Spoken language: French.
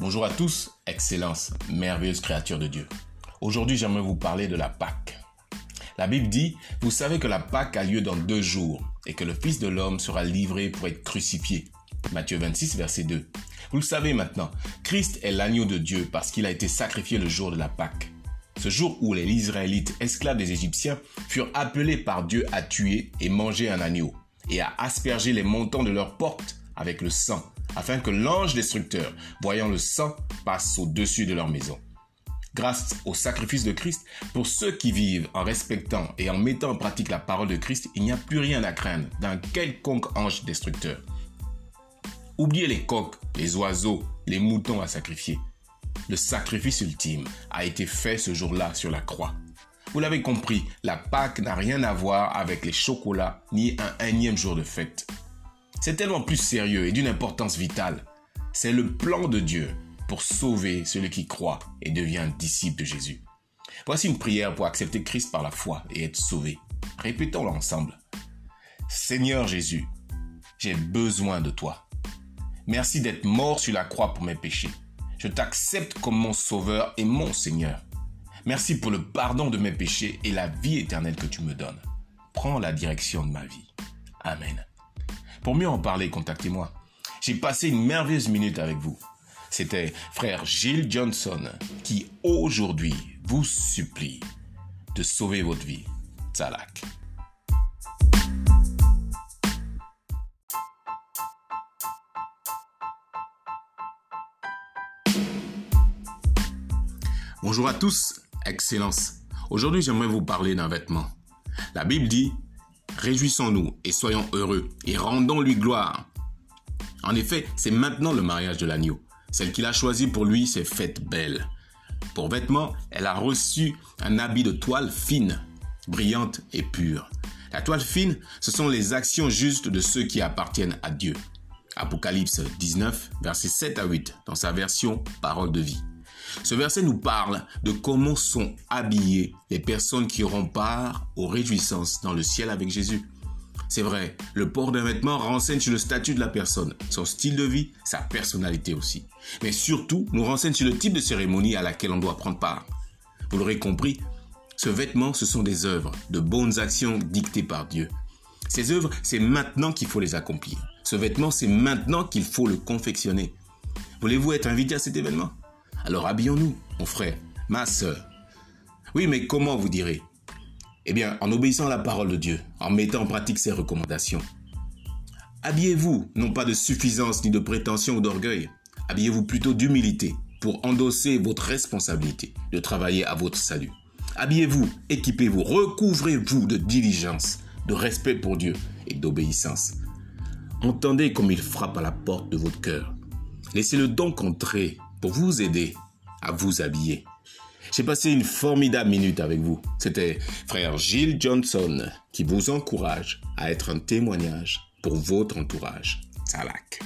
Bonjour à tous, Excellence, merveilleuse créature de Dieu. Aujourd'hui, j'aimerais vous parler de la Pâque. La Bible dit, vous savez que la Pâque a lieu dans deux jours et que le Fils de l'homme sera livré pour être crucifié. Matthieu 26, verset 2. Vous le savez maintenant, Christ est l'agneau de Dieu parce qu'il a été sacrifié le jour de la Pâque. Ce jour où les Israélites, esclaves des Égyptiens, furent appelés par Dieu à tuer et manger un agneau et à asperger les montants de leurs portes avec le sang afin que l'ange destructeur, voyant le sang, passe au-dessus de leur maison. Grâce au sacrifice de Christ, pour ceux qui vivent en respectant et en mettant en pratique la parole de Christ, il n'y a plus rien à craindre d'un quelconque ange destructeur. Oubliez les coqs, les oiseaux, les moutons à sacrifier. Le sacrifice ultime a été fait ce jour-là sur la croix. Vous l'avez compris, la Pâque n'a rien à voir avec les chocolats ni un énième jour de fête. C'est tellement plus sérieux et d'une importance vitale. C'est le plan de Dieu pour sauver celui qui croit et devient disciple de Jésus. Voici une prière pour accepter Christ par la foi et être sauvé. Répétons-la ensemble. Seigneur Jésus, j'ai besoin de toi. Merci d'être mort sur la croix pour mes péchés. Je t'accepte comme mon sauveur et mon Seigneur. Merci pour le pardon de mes péchés et la vie éternelle que tu me donnes. Prends la direction de ma vie. Amen. Pour mieux en parler, contactez-moi. J'ai passé une merveilleuse minute avec vous. C'était frère Gilles Johnson qui aujourd'hui vous supplie de sauver votre vie. Tzalak. Bonjour à tous, Excellence. Aujourd'hui, j'aimerais vous parler d'un vêtement. La Bible dit Réjouissons-nous et soyons heureux et rendons-lui gloire. En effet, c'est maintenant le mariage de l'agneau. Celle qu'il a choisie pour lui s'est faite belle. Pour vêtements, elle a reçu un habit de toile fine, brillante et pure. La toile fine, ce sont les actions justes de ceux qui appartiennent à Dieu. Apocalypse 19, versets 7 à 8, dans sa version Parole de vie. Ce verset nous parle de comment sont habillées les personnes qui auront part aux réjouissances dans le ciel avec Jésus. C'est vrai, le port d'un vêtement renseigne sur le statut de la personne, son style de vie, sa personnalité aussi. Mais surtout, nous renseigne sur le type de cérémonie à laquelle on doit prendre part. Vous l'aurez compris, ce vêtement, ce sont des œuvres, de bonnes actions dictées par Dieu. Ces œuvres, c'est maintenant qu'il faut les accomplir. Ce vêtement, c'est maintenant qu'il faut le confectionner. Voulez-vous être invité à cet événement? Alors habillons-nous, mon frère, ma sœur. Oui, mais comment vous direz? Eh bien, en obéissant à la parole de Dieu, en mettant en pratique ses recommandations. Habillez-vous, non pas de suffisance ni de prétention ou d'orgueil. Habillez-vous plutôt d'humilité pour endosser votre responsabilité de travailler à votre salut. Habillez-vous, équipez-vous, recouvrez-vous de diligence, de respect pour Dieu et d'obéissance. Entendez comme il frappe à la porte de votre cœur. Laissez-le donc entrer pour vous aider à vous habiller. J'ai passé une formidable minute avec vous. C'était frère Gilles Johnson qui vous encourage à être un témoignage pour votre entourage. Salak.